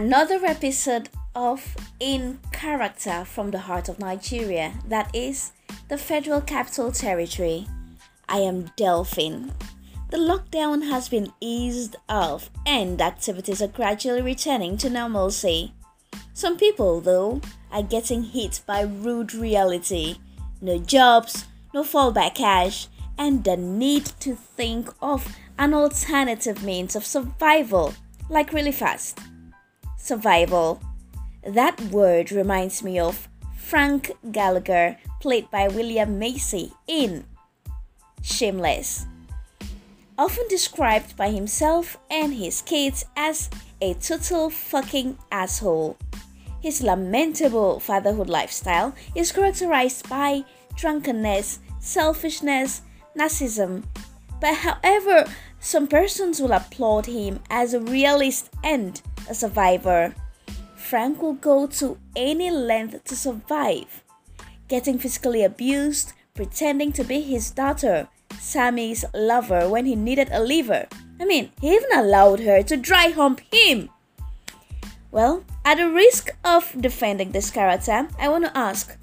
another episode of In Character from the heart of Nigeria, that is the Federal Capital Territory. I am Delphine. The lockdown has been eased off and activities are gradually returning to normalcy. Some people, though, are getting hit by rude reality no jobs, no fallback cash, and the need to think of an alternative means of survival, like really fast. Survival. That word reminds me of Frank Gallagher, played by William Macy in Shameless. Often described by himself and his kids as a total fucking asshole. His lamentable fatherhood lifestyle is characterized by drunkenness, selfishness, narcissism. But however, some persons will applaud him as a realist and a survivor. Frank will go to any length to survive, getting physically abused, pretending to be his daughter, Sammy's lover, when he needed a liver. I mean, he even allowed her to dry hump him. Well, at the risk of defending this character, I want to ask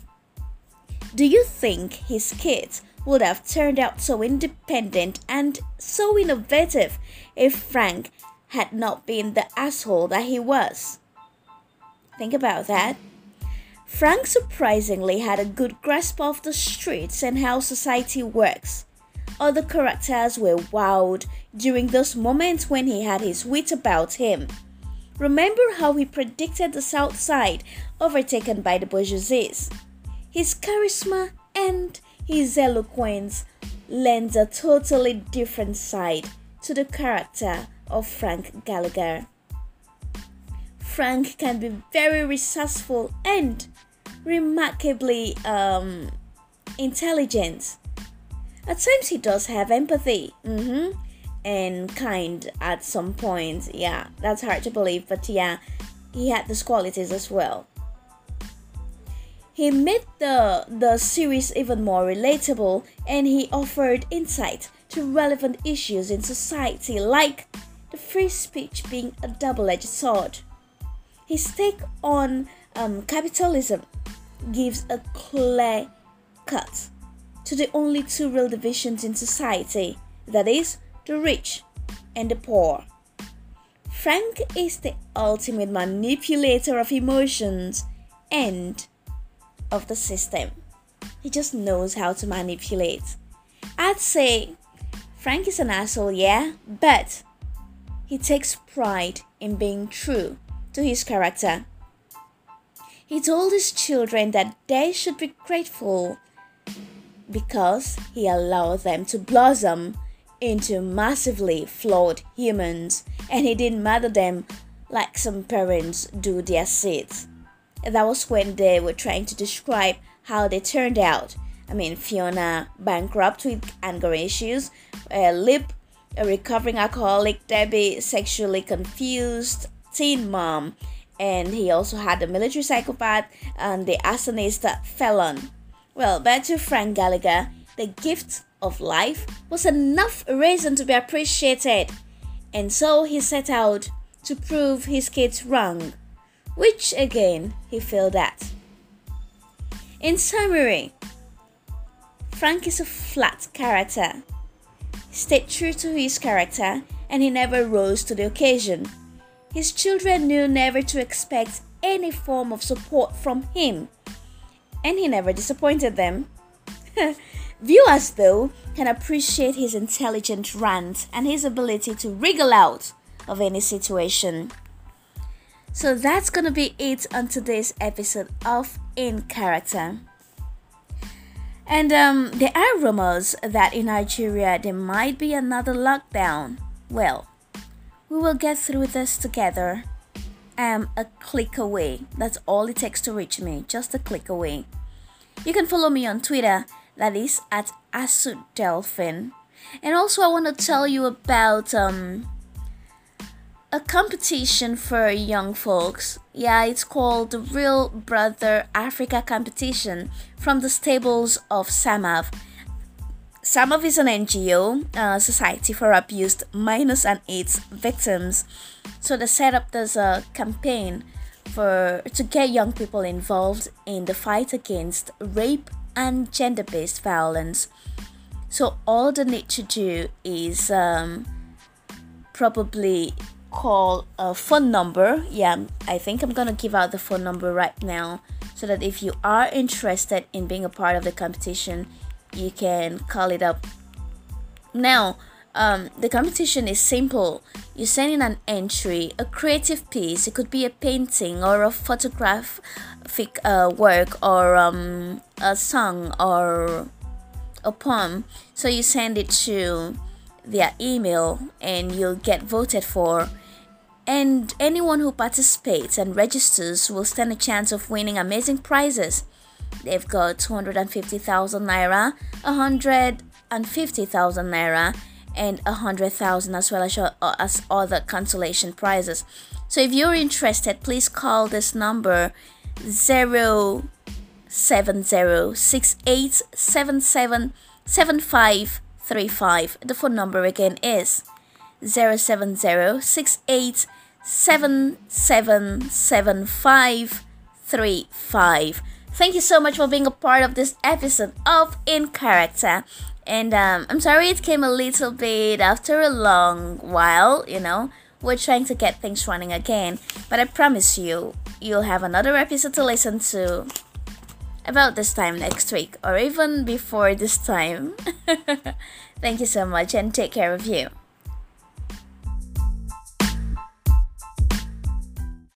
Do you think his kids would have turned out so independent and so innovative if Frank had not been the asshole that he was? Think about that. Frank surprisingly had a good grasp of the streets and how society works. Other characters were wowed during those moments when he had his wit about him. Remember how he predicted the South Side overtaken by the bourgeoisie? His charisma and his eloquence lends a totally different side to the character of Frank Gallagher. Frank can be very resourceful and remarkably um, intelligent. At times, he does have empathy. Mm-hmm and kind at some point. Yeah, that's hard to believe, but yeah, he had those qualities as well. He made the, the series even more relatable and he offered insight to relevant issues in society, like free speech being a double edged sword. His take on um, capitalism gives a clear cut to the only two real divisions in society that is, the rich and the poor. Frank is the ultimate manipulator of emotions and of the system. He just knows how to manipulate. I'd say Frank is an asshole, yeah, but he takes pride in being true to his character. He told his children that they should be grateful because he allowed them to blossom into massively flawed humans and he didn't mother them like some parents do their kids. That was when they were trying to describe how they turned out. I mean, Fiona, bankrupt with anger issues, uh, Lip, a recovering alcoholic, Debbie, sexually confused teen mom, and he also had a military psychopath and the arsonist felon. Well, back to Frank Gallagher, the gift of life was enough reason to be appreciated, and so he set out to prove his kids wrong, which again he failed at. In summary, Frank is a flat character. Stayed true to his character and he never rose to the occasion. His children knew never to expect any form of support from him, and he never disappointed them. Viewers, though, can appreciate his intelligent rant and his ability to wriggle out of any situation. So that's gonna be it on today's episode of In Character. And um, there are rumors that in Nigeria there might be another lockdown. Well, we will get through this together. I am a click away. That's all it takes to reach me, just a click away. You can follow me on Twitter that is at Asu Delphin. And also, I want to tell you about um, a competition for young folks. Yeah, it's called the Real Brother Africa Competition from the stables of Samav. SAMAV is an NGO, uh, Society for Abused Minors and AIDS Victims. So they set up this campaign for to get young people involved in the fight against rape and gender-based violence. So all they need to do is um, probably call a phone number. Yeah, I think I'm gonna give out the phone number right now so that if you are interested in being a part of the competition, you can call it up. Now, um, the competition is simple. You send in an entry, a creative piece. It could be a painting or a photographic uh, work or um, a song or a poem. So you send it to their email and you'll get voted for. And anyone who participates and registers will stand a chance of winning amazing prizes. They've got 250,000 naira, 150,000 naira, and 100,000 as well as, as other consolation prizes. So if you're interested, please call this number 07068777535. The phone number again is 07068777535. Thank you so much for being a part of this episode of In Character. And um, I'm sorry it came a little bit after a long while, you know. We're trying to get things running again. But I promise you, you'll have another episode to listen to about this time next week or even before this time. Thank you so much and take care of you.